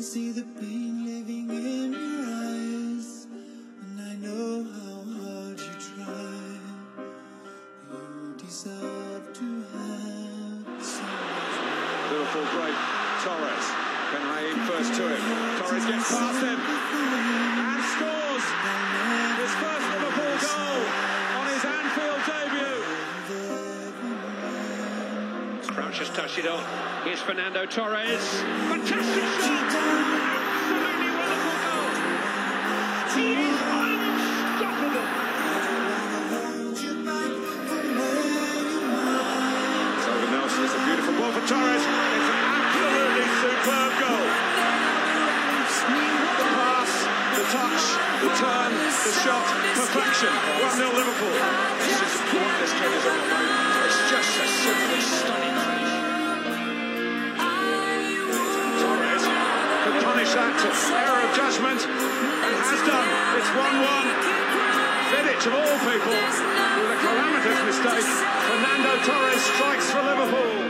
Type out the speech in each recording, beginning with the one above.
can see the pain living in your eyes, and I know how hard you try. You deserve to have so much more. Liverpool great Torres. Ben Haim first to him. Torres gets past him it on. Here's Fernando Torres. Fantastic shot! Absolutely wonderful goal. He is unstoppable. Hold you back from where you are. So Nelson, it's a beautiful ball for Torres. It's an absolutely superb goal. The pass, the touch, the turn, the shot, perfection. 1-0 Liverpool. This is what this kid is all about. It's just a simply stunning that error of judgment and has done. It's 1-1. Vidic of all people with a calamitous mistake. Fernando Torres strikes for Liverpool.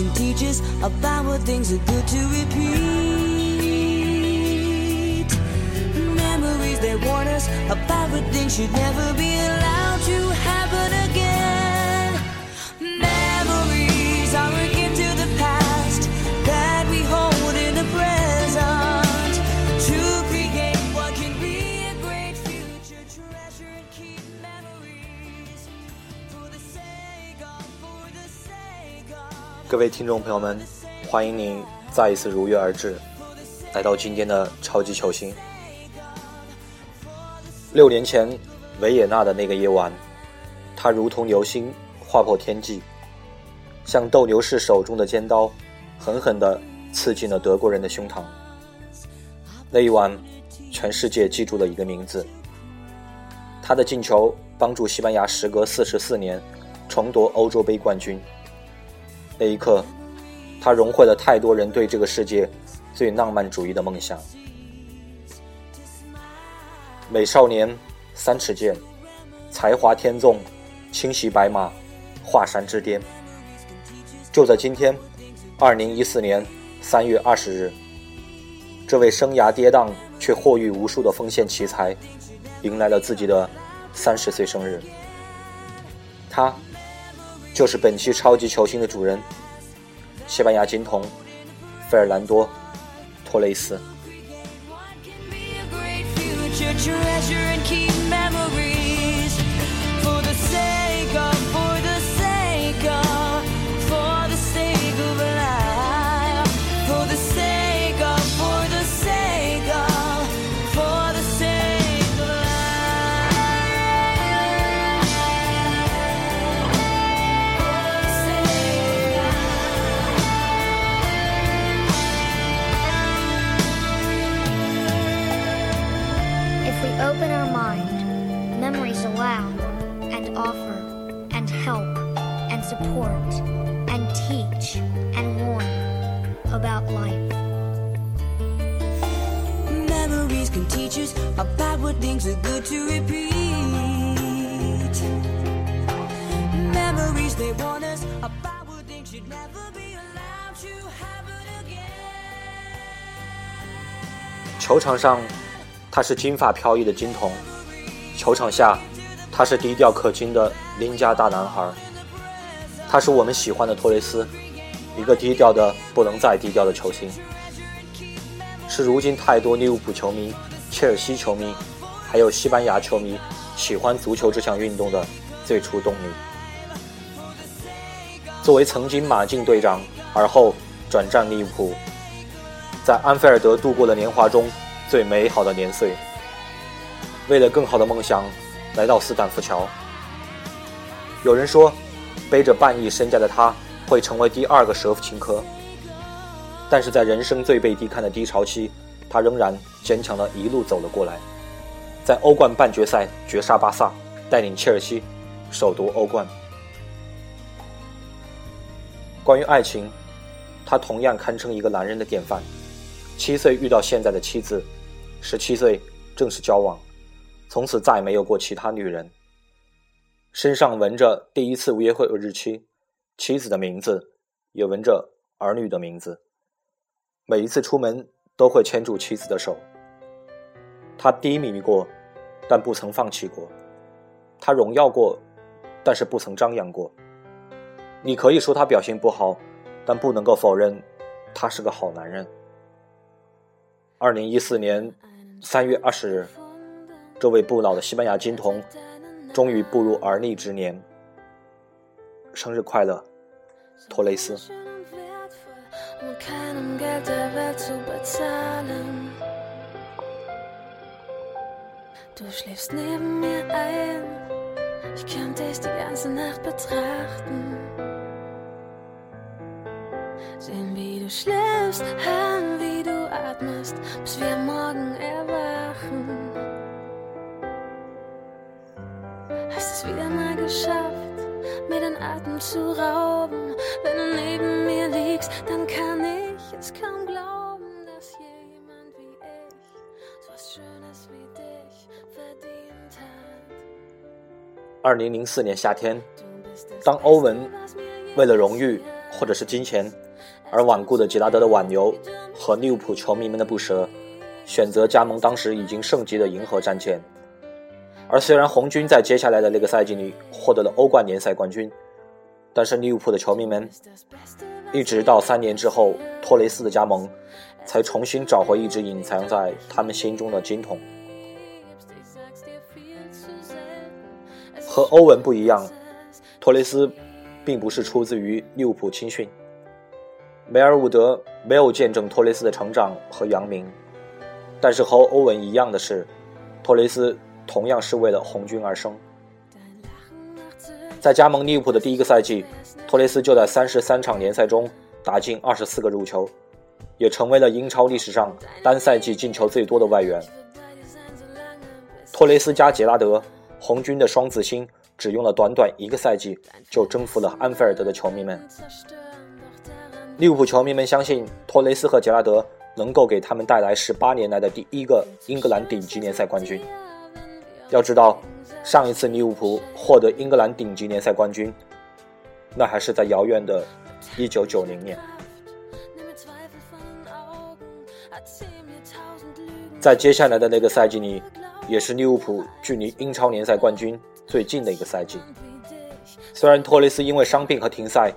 Can teach us about what things are good to repeat. Memories that warn us about what things should never be 各位听众朋友们，欢迎您再一次如约而至，来到今天的超级球星。六年前维也纳的那个夜晚，他如同流星划破天际，像斗牛士手中的尖刀，狠狠地刺进了德国人的胸膛。那一晚，全世界记住了一个名字。他的进球帮助西班牙时隔四十四年重夺欧洲杯冠军。那一刻，他融汇了太多人对这个世界最浪漫主义的梦想。美少年，三尺剑，才华天纵，轻骑白马，华山之巅。就在今天，二零一四年三月二十日，这位生涯跌宕却获益无数的锋线奇才，迎来了自己的三十岁生日。他。就是本期超级球星的主人，西班牙金童费尔南多·托雷斯。球场上，他是金发飘逸的金童；球场下，他是低调可亲的邻家大男孩。他是我们喜欢的托雷斯，一个低调的不能再低调的球星，是如今太多利物浦球迷、切尔西球迷，还有西班牙球迷喜欢足球这项运动的最初动力。作为曾经马竞队长，而后转战利物浦，在安菲尔德度过的年华中最美好的年岁。为了更好的梦想，来到斯坦福桥。有人说，背着半亿身价的他会成为第二个舍甫琴科，但是在人生最被低看的低潮期，他仍然坚强的一路走了过来，在欧冠半决赛绝杀巴萨，带领切尔西首夺欧冠。关于爱情，他同样堪称一个男人的典范。七岁遇到现在的妻子，十七岁正式交往，从此再也没有过其他女人。身上纹着第一次约会的日期，妻子的名字，也纹着儿女的名字。每一次出门都会牵住妻子的手。他低迷过，但不曾放弃过；他荣耀过，但是不曾张扬过。你可以说他表现不好，但不能够否认，他是个好男人。二零一四年三月二十日，这位不老的西班牙金童终于步入而立之年。生日快乐，托雷斯！atmest, bis wir morgen erwachen. Hast es wieder mal geschafft, mir den Atem zu rauben. Wenn du neben mir liegst, dann kann ich es kaum glauben, dass jemand wie ich so was Schönes wie dich verdient hat. 二零零四年夏天， Du bist es 当欧文 Beste, was mir 为了荣誉或者是金钱 而顽固的杰拉德的挽留和利物浦球迷们的不舍，选择加盟当时已经升级的银河战舰。而虽然红军在接下来的那个赛季里获得了欧冠联赛冠军，但是利物浦的球迷们一直到三年之后，托雷斯的加盟，才重新找回一直隐藏在他们心中的金童。和欧文不一样，托雷斯并不是出自于利物浦青训，梅尔伍德没有见证托雷斯的成长和扬名，但是和欧文一样的是，托雷斯同样是为了红军而生。在加盟利物浦的第一个赛季，托雷斯就在三十三场联赛中打进二十四个入球，也成为了英超历史上单赛季进球最多的外援。托雷斯加杰拉德，红军的双子星，只用了短短一个赛季就征服了安菲尔德的球迷们。利物浦球迷们相信托雷斯和杰拉德能够给他们带来十八年来的第一个英格兰顶级联赛冠军。要知道，上一次利物浦获得英格兰顶级联赛冠军，那还是在遥远的1990年。在接下来的那个赛季里，也是利物浦距离英超联赛冠军最近的一个赛季。虽然托雷斯因为伤病和停赛，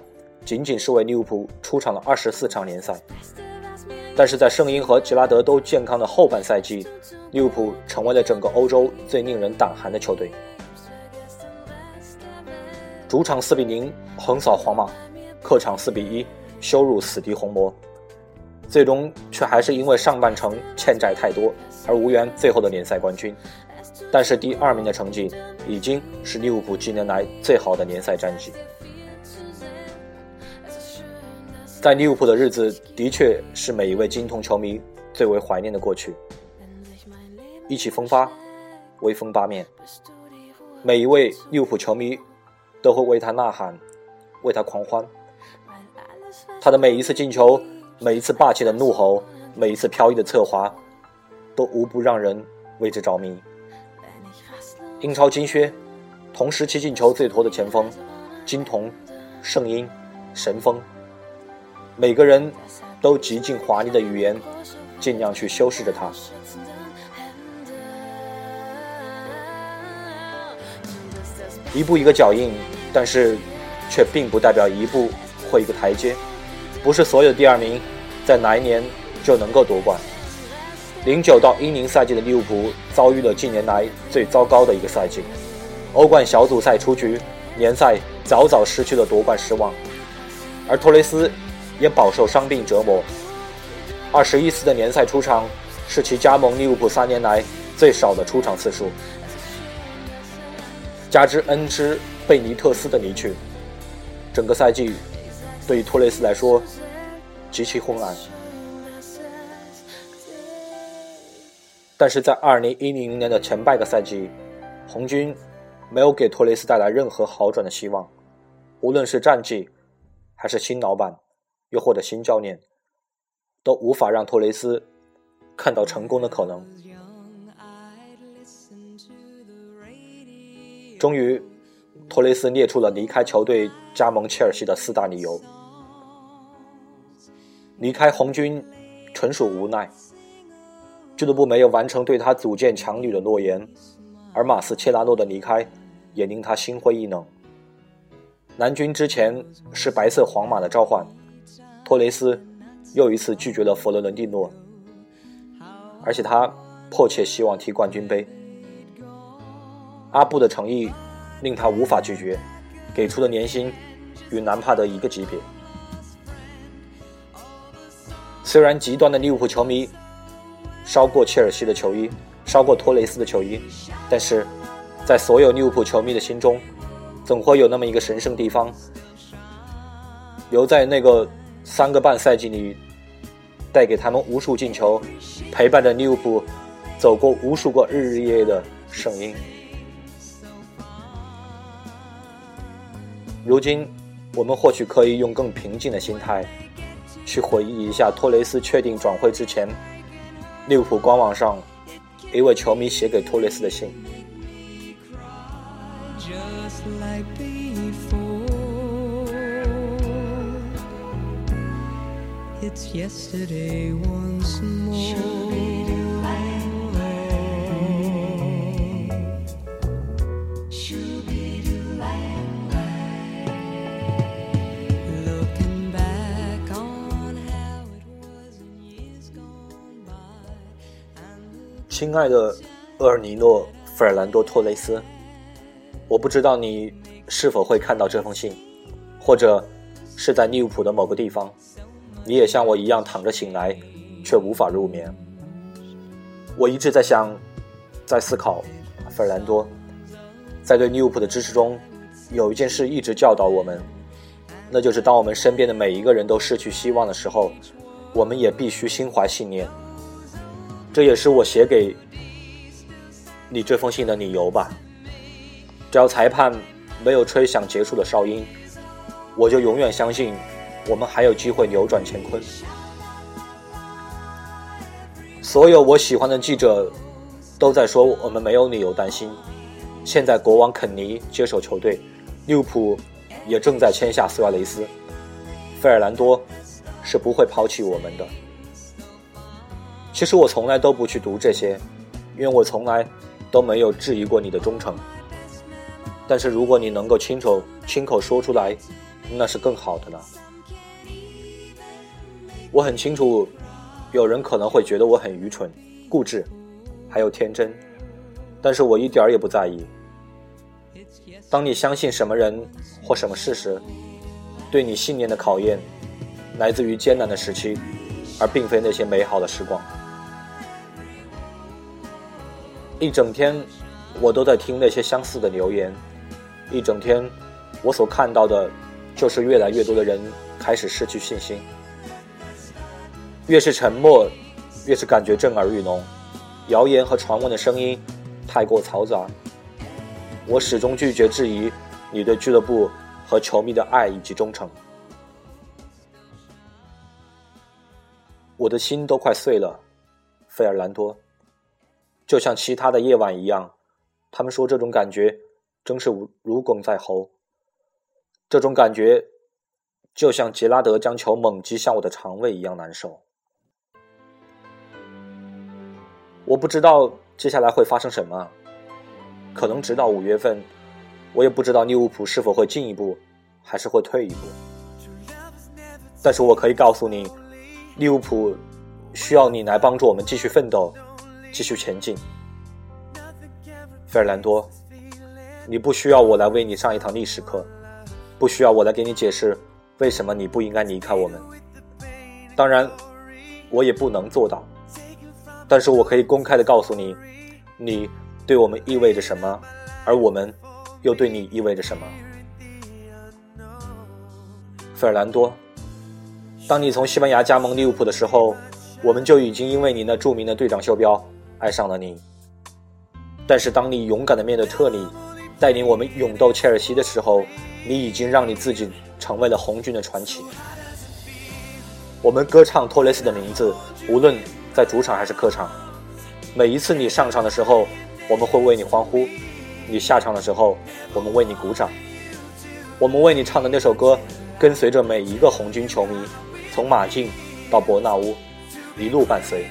仅仅是为利物浦出场了二十四场联赛，但是在圣婴和吉拉德都健康的后半赛季，利物浦成为了整个欧洲最令人胆寒的球队。主场四比零横扫皇马，客场四比一羞辱死敌红魔，最终却还是因为上半程欠债太多而无缘最后的联赛冠军。但是第二名的成绩已经是利物浦近年来最好的联赛战绩。在利物浦的日子，的确是每一位金童球迷最为怀念的过去。意气风发，威风八面，每一位利物浦球迷都会为他呐喊，为他狂欢。他的每一次进球，每一次霸气的怒吼，每一次飘逸的侧滑，都无不让人为之着迷。英超金靴，同时期进球最多的前锋，金童、圣婴、神锋。每个人都极尽华丽的语言，尽量去修饰着它。一步一个脚印，但是却并不代表一步或一个台阶。不是所有第二名在哪一年就能够夺冠。零九到一零赛季的利物浦遭遇了近年来最糟糕的一个赛季，欧冠小组赛出局，联赛早早失去了夺冠失望，而托雷斯。也饱受伤病折磨，二十一次的联赛出场是其加盟利物浦三年来最少的出场次数。加之恩师贝尼特斯的离去，整个赛季对于托雷斯来说极其昏暗。但是在二零一零年的前半个赛季，红军没有给托雷斯带来任何好转的希望，无论是战绩还是新老板。又或者新教练，都无法让托雷斯看到成功的可能。终于，托雷斯列出了离开球队、加盟切尔西的四大理由。离开红军纯属无奈，俱乐部没有完成对他组建强旅的诺言，而马斯切拉诺的离开也令他心灰意冷。南军之前是白色皇马的召唤。托雷斯又一次拒绝了佛罗伦蒂诺，而且他迫切希望踢冠军杯。阿布的诚意令他无法拒绝，给出的年薪与南帕德一个级别。虽然极端的利物浦球迷烧过切尔西的球衣，烧过托雷斯的球衣，但是在所有利物浦球迷的心中，总会有那么一个神圣地方，留在那个。三个半赛季里，带给他们无数进球，陪伴着利物浦走过无数个日日夜夜的声音。如今，我们或许可以用更平静的心态，去回忆一下托雷斯确定转会之前，利物浦官网上一位球迷写给托雷斯的信。It's yesterday once more. Looking back on how it was in years gone by, and 亲爱的厄尔尼诺·费尔南多·托雷斯，我不知道你是否会看到这封信，或者是在利物浦的某个地方。你也像我一样躺着醒来，却无法入眠。我一直在想，在思考，费尔南多，在对利物浦的支持中，有一件事一直教导我们，那就是当我们身边的每一个人都失去希望的时候，我们也必须心怀信念。这也是我写给你这封信的理由吧。只要裁判没有吹响结束的哨音，我就永远相信我们还有机会扭转乾坤。所有我喜欢的记者都在说我们没有理由担心。现在国王肯尼接手球队，利物浦也正在签下苏亚雷斯，费尔南多是不会抛弃我们的。其实我从来都不去读这些，因为我从来都没有质疑过你的忠诚。但是如果你能够亲口亲口说出来，那是更好的了。我很清楚，有人可能会觉得我很愚蠢、固执，还有天真，但是我一点儿也不在意。当你相信什么人或什么事时，对你信念的考验，来自于艰难的时期，而并非那些美好的时光。一整天，我都在听那些相似的留言。一整天，我所看到的，就是越来越多的人开始失去信心。越是沉默，越是感觉震耳欲聋。谣言和传闻的声音太过嘈杂。我始终拒绝质疑你对俱乐部和球迷的爱以及忠诚。我的心都快碎了，费尔南多。就像其他的夜晚一样，他们说这种感觉真是如如鲠在喉。这种感觉就像杰拉德将球猛击向我的肠胃一样难受。我不知道接下来会发生什么，可能直到五月份，我也不知道利物浦是否会进一步，还是会退一步。但是我可以告诉你，利物浦需要你来帮助我们继续奋斗，继续前进。费尔南多，你不需要我来为你上一堂历史课，不需要我来给你解释为什么你不应该离开我们。当然，我也不能做到，但是我可以公开的告诉你，你对我们意味着什么，而我们又对你意味着什么。费尔南多，当你从西班牙加盟利物浦的时候，我们就已经因为你那著名的队长袖标爱上了你。但是当你勇敢的面对特里，带领我们勇斗切尔西的时候，你已经让你自己成为了红军的传奇。我们歌唱托雷斯的名字，无论在主场还是客场。每一次你上场的时候，我们会为你欢呼；你下场的时候，我们为你鼓掌。我们为你唱的那首歌，跟随着每一个红军球迷，从马竞到伯纳乌，一路伴随。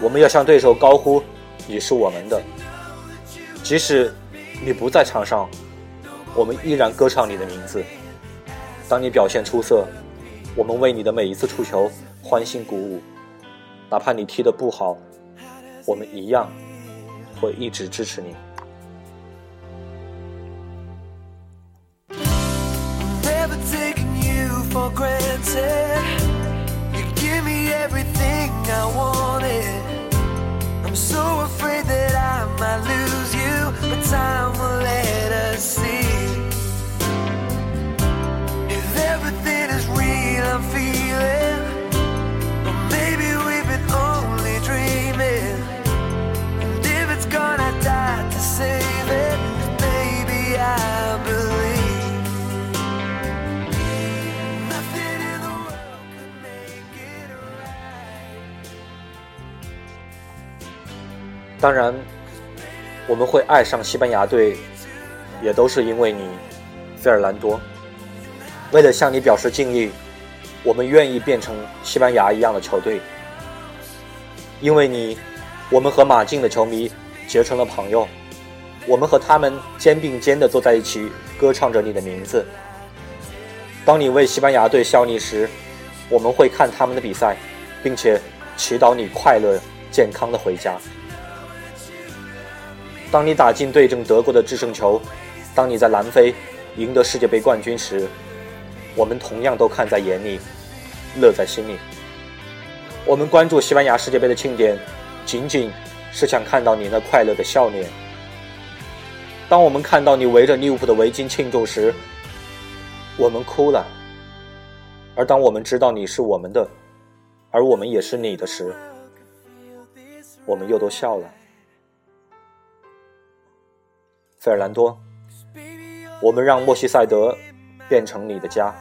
我们要向对手高呼：“你是我们的。”即使你不在场上，我们依然歌唱你的名字。当你表现出色，我们为你的每一次出球欢欣鼓舞。哪怕你踢得不好，我们一样会一直支持你。当然，我们会爱上西班牙队，也都是因为你，费尔南多。为了向你表示敬意，我们愿意变成西班牙一样的球队。因为你，我们和马竞的球迷结成了朋友，我们和他们肩并肩地坐在一起，歌唱着你的名字。当你为西班牙队效力时，我们会看他们的比赛，并且祈祷你快乐、健康的回家。当你打进对阵德国的制胜球，当你在南非赢得世界杯冠军时，我们同样都看在眼里，乐在心里。我们关注西班牙世界杯的庆典，仅仅是想看到你那快乐的笑脸。当我们看到你围着利物浦的围巾庆祝时，我们哭了；而当我们知道你是我们的，而我们也是你的时，我们又都笑了。费尔南多，我们让莫西塞德变成你的家，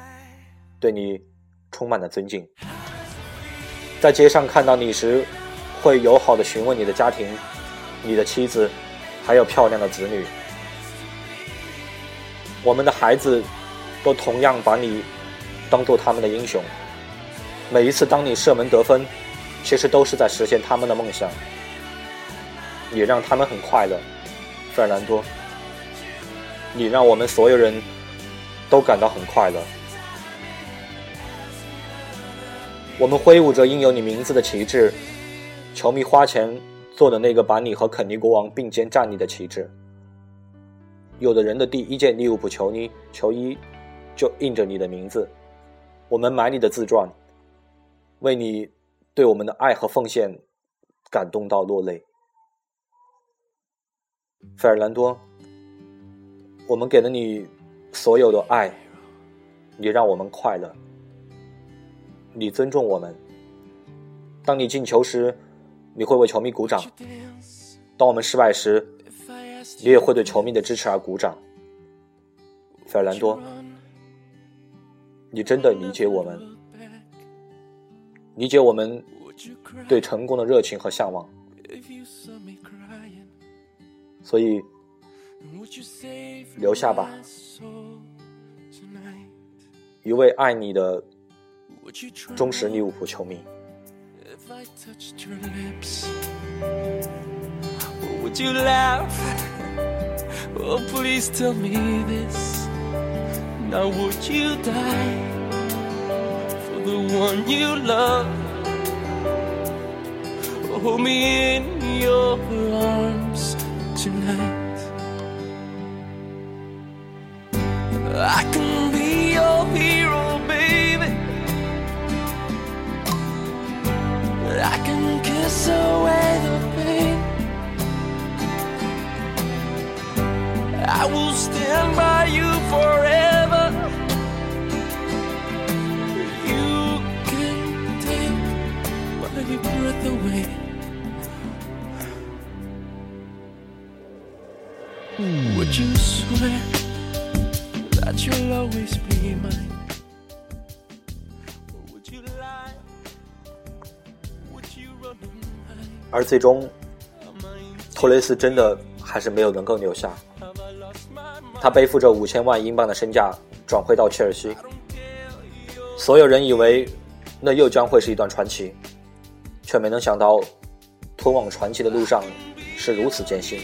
对你充满了尊敬。在街上看到你时，会友好的询问你的家庭、你的妻子，还有漂亮的子女。我们的孩子都同样把你当做他们的英雄。每一次当你射门得分，其实都是在实现他们的梦想，也让他们很快乐。费尔南多，你让我们所有人都感到很快乐。我们挥舞着印有你名字的旗帜，球迷花钱做的那个把你和肯尼国王并肩站立的旗帜。有的人的第一件利物浦球衣球衣就印着你的名字，我们买你的自传，为你对我们的爱和奉献感动到落泪。费尔南多，我们给了你所有的爱，你让我们快乐，你尊重我们。当你进球时，你会为球迷鼓掌；当我们失败时，你也会对球迷的支持而鼓掌。费尔南多，你真的理解我们，理解我们对成功的热情和向往。所以，留下吧，一位爱你的忠实利物浦球迷。If I touched your lips, would you laugh? Oh, please tell me this. Now, would you die for the one you love? Hold me in your arms tonight. I can be your hero, baby. I can kiss away the pain. I will stand by you forever. You can take my breath away. Would you swear you'll always be mine? Would you lie? Would you run? 而最终，托雷斯真的还是没有能够留下。他背负着五千万英镑的身价转会到切尔西，所有人以为那又将会是一段传奇，却没能想到，通往传奇的路上是如此艰辛。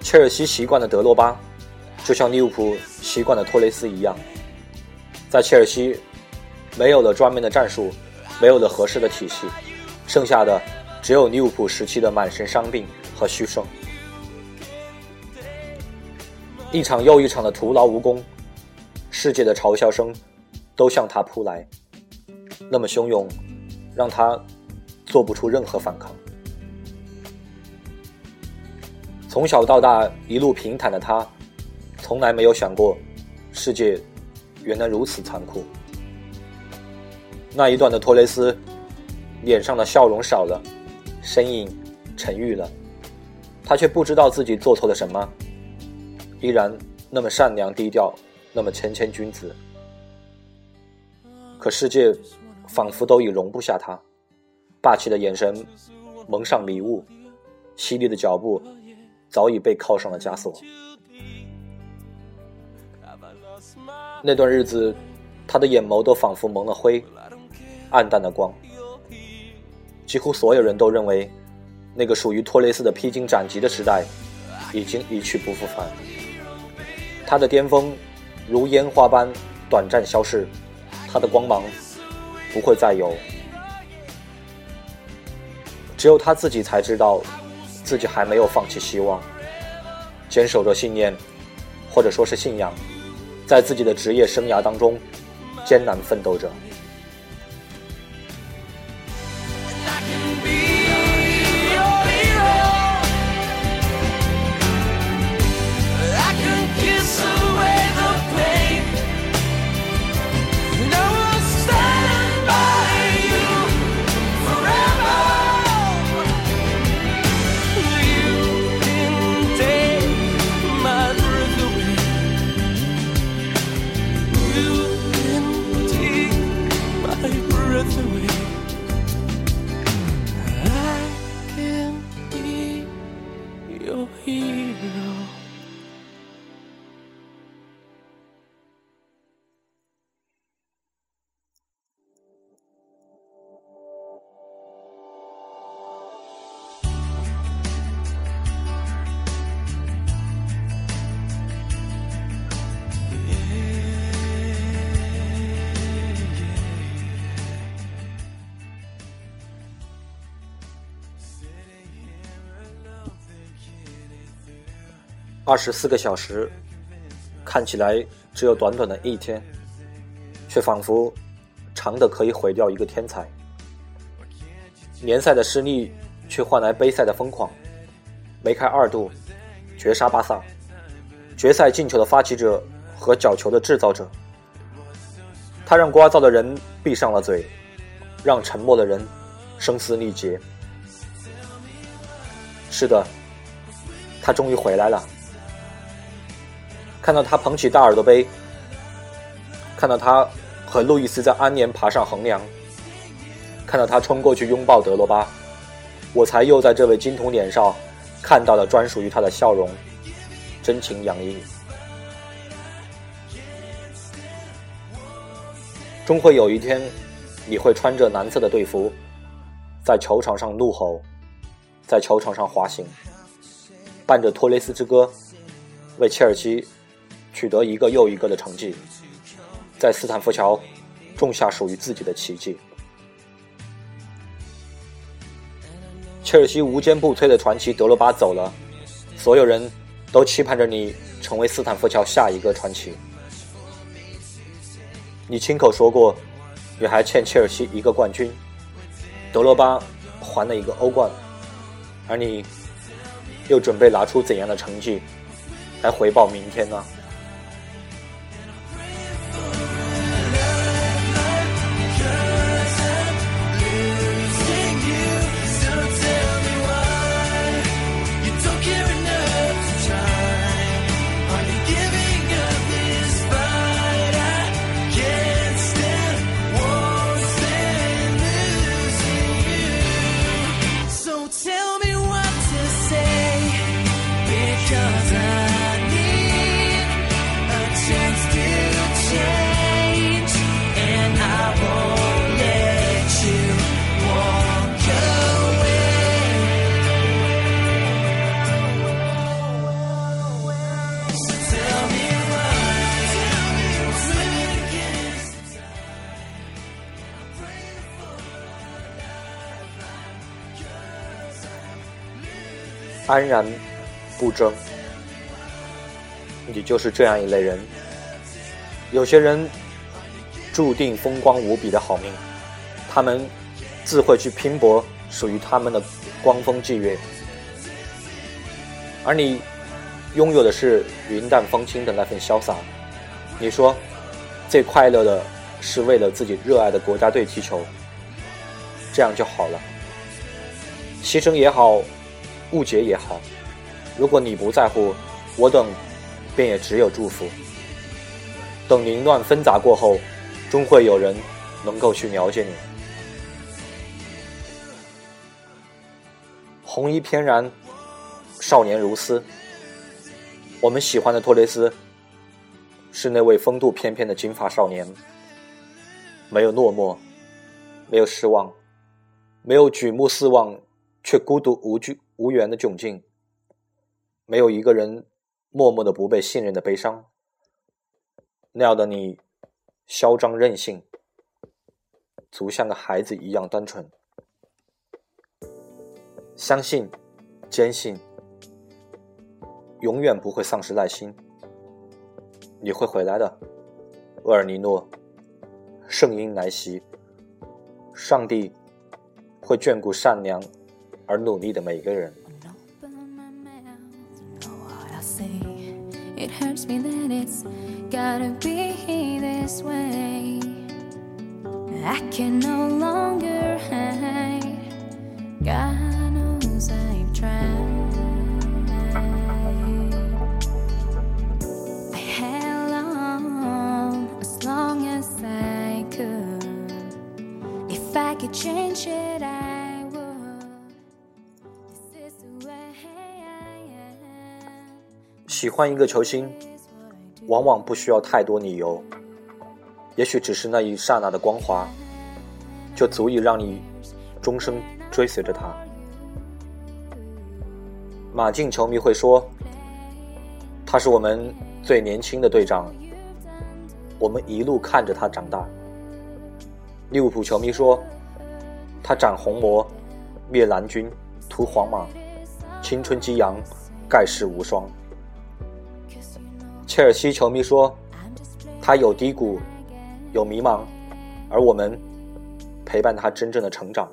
切尔西习惯了德罗巴，就像利物浦习惯了托雷斯一样，在切尔西没有了专门的战术，没有了合适的体系，剩下的只有利物浦时期的满身伤病和虚胜。一场又一场的徒劳无功，世界的嘲笑声都向他扑来，那么汹涌，让他做不出任何反抗。从小到大一路平坦的他，从来没有想过，世界原来如此残酷。那一段的托雷斯，脸上的笑容少了，身影沉郁了，他却不知道自己做错了什么。依然那么善良低调，那么谦谦君子。可世界仿佛都已容不下他，霸气的眼神蒙上迷雾，犀利的脚步早已被铐上了枷锁。那段日子，他的眼眸都仿佛蒙了灰，暗淡的光。几乎所有人都认为，那个属于托雷斯的披荆斩棘的时代已经一去不复返。他的巅峰如烟花般短暂消逝，他的光芒不会再有。只有他自己才知道，自己还没有放弃希望，坚守着信念，或者说是信仰，在自己的职业生涯当中，艰难奋斗着。二十四个小时，看起来只有短短的一天，却仿佛长的可以毁掉一个天才。联赛的失利，却换来杯赛的疯狂。梅开二度，绝杀巴萨，决赛进球的发起者和角球的制造者。他让聒噪的人闭上了嘴，让沉默的人声嘶力竭。是的，他终于回来了。看到他捧起大耳朵杯，看到他和路易斯在安联爬上横梁，看到他冲过去拥抱德罗巴，我才又在这位金童脸上看到了专属于他的笑容，真情洋溢。终会有一天，你会穿着蓝色的队服，在球场上怒吼，在球场上滑行，伴着《托雷斯之歌》，为切尔西取得一个又一个的成绩，在斯坦福桥种下属于自己的奇迹。切尔西无坚不摧的传奇德罗巴走了，所有人都期盼着你成为斯坦福桥下一个传奇。你亲口说过，你还欠切尔西一个冠军，德罗巴还了一个欧冠，而你又准备拿出怎样的成绩来回报明天呢？安然不争。你就是这样一类人。有些人注定风光无比的好命，他们自会去拼搏属于他们的光风霁月，而你拥有的是云淡风轻的那份潇洒。你说，最快乐的是为了自己热爱的国家队踢球，这样就好了。牺牲也好，误解也好，如果你不在乎，我等便也只有祝福。等凌乱纷杂过后，终会有人能够去了解你。红衣翩然，少年如斯。我们喜欢的托雷斯，是那位风度翩翩的金发少年，没有落寞，没有失望，没有举目四望却孤独无惧无缘的窘境，没有一个人默默的不被信任的悲伤。那样的你，嚣张任性，足像个孩子一样单纯。相信，坚信，永远不会丧失耐心。你会回来的，厄尔尼诺。圣婴来袭，上帝会眷顾善良而努力的每个人。 Open my mouth to know what I say. It hurts me that it's gotta be this way. I can no longer hide. God knows I've tried. I held on as long as I could. If I could change it, I 喜欢一个球星，往往不需要太多理由，也许只是那一刹那的光华，就足以让你终生追随着他。马竞球迷会说，他是我们最年轻的队长，我们一路看着他长大。利物浦球迷说，他斩红魔，灭蓝军，屠皇马，青春激扬，盖世无双。切尔西球迷说，他有低谷，有迷茫，而我们陪伴他真正的成长。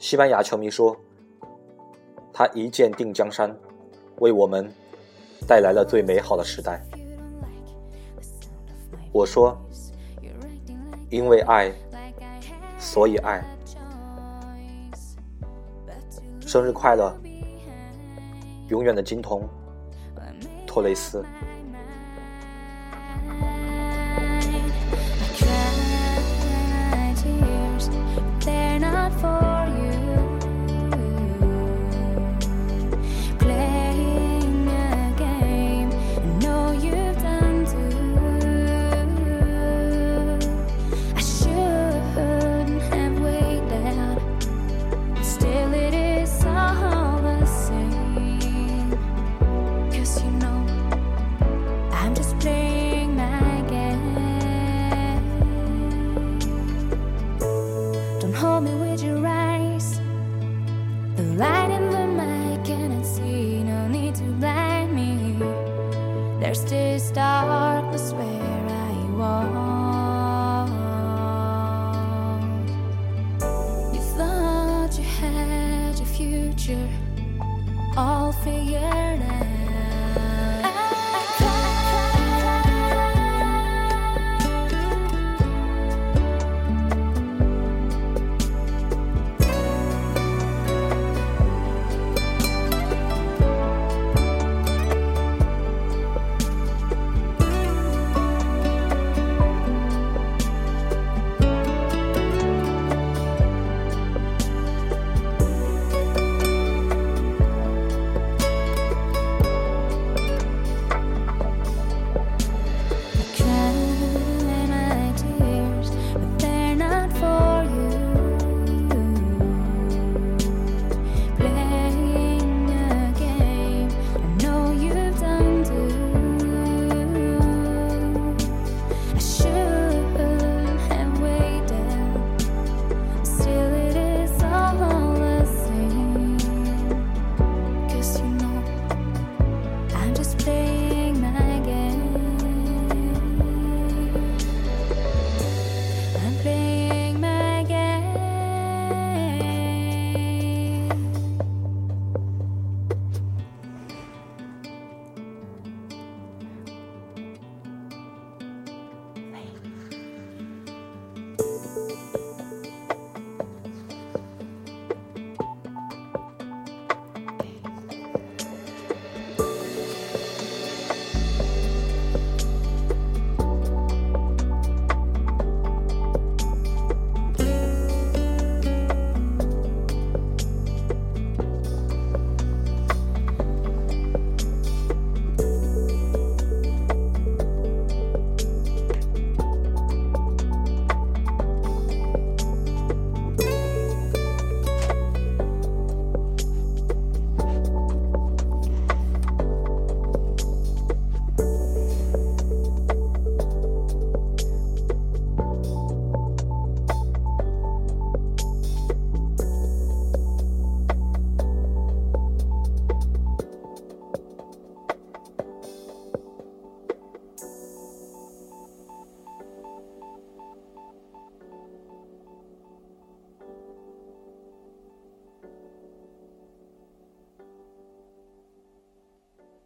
西班牙球迷说，他一剑定江山，为我们带来了最美好的时代。我说，因为爱，所以爱。生日快乐，永远的金童托雷斯。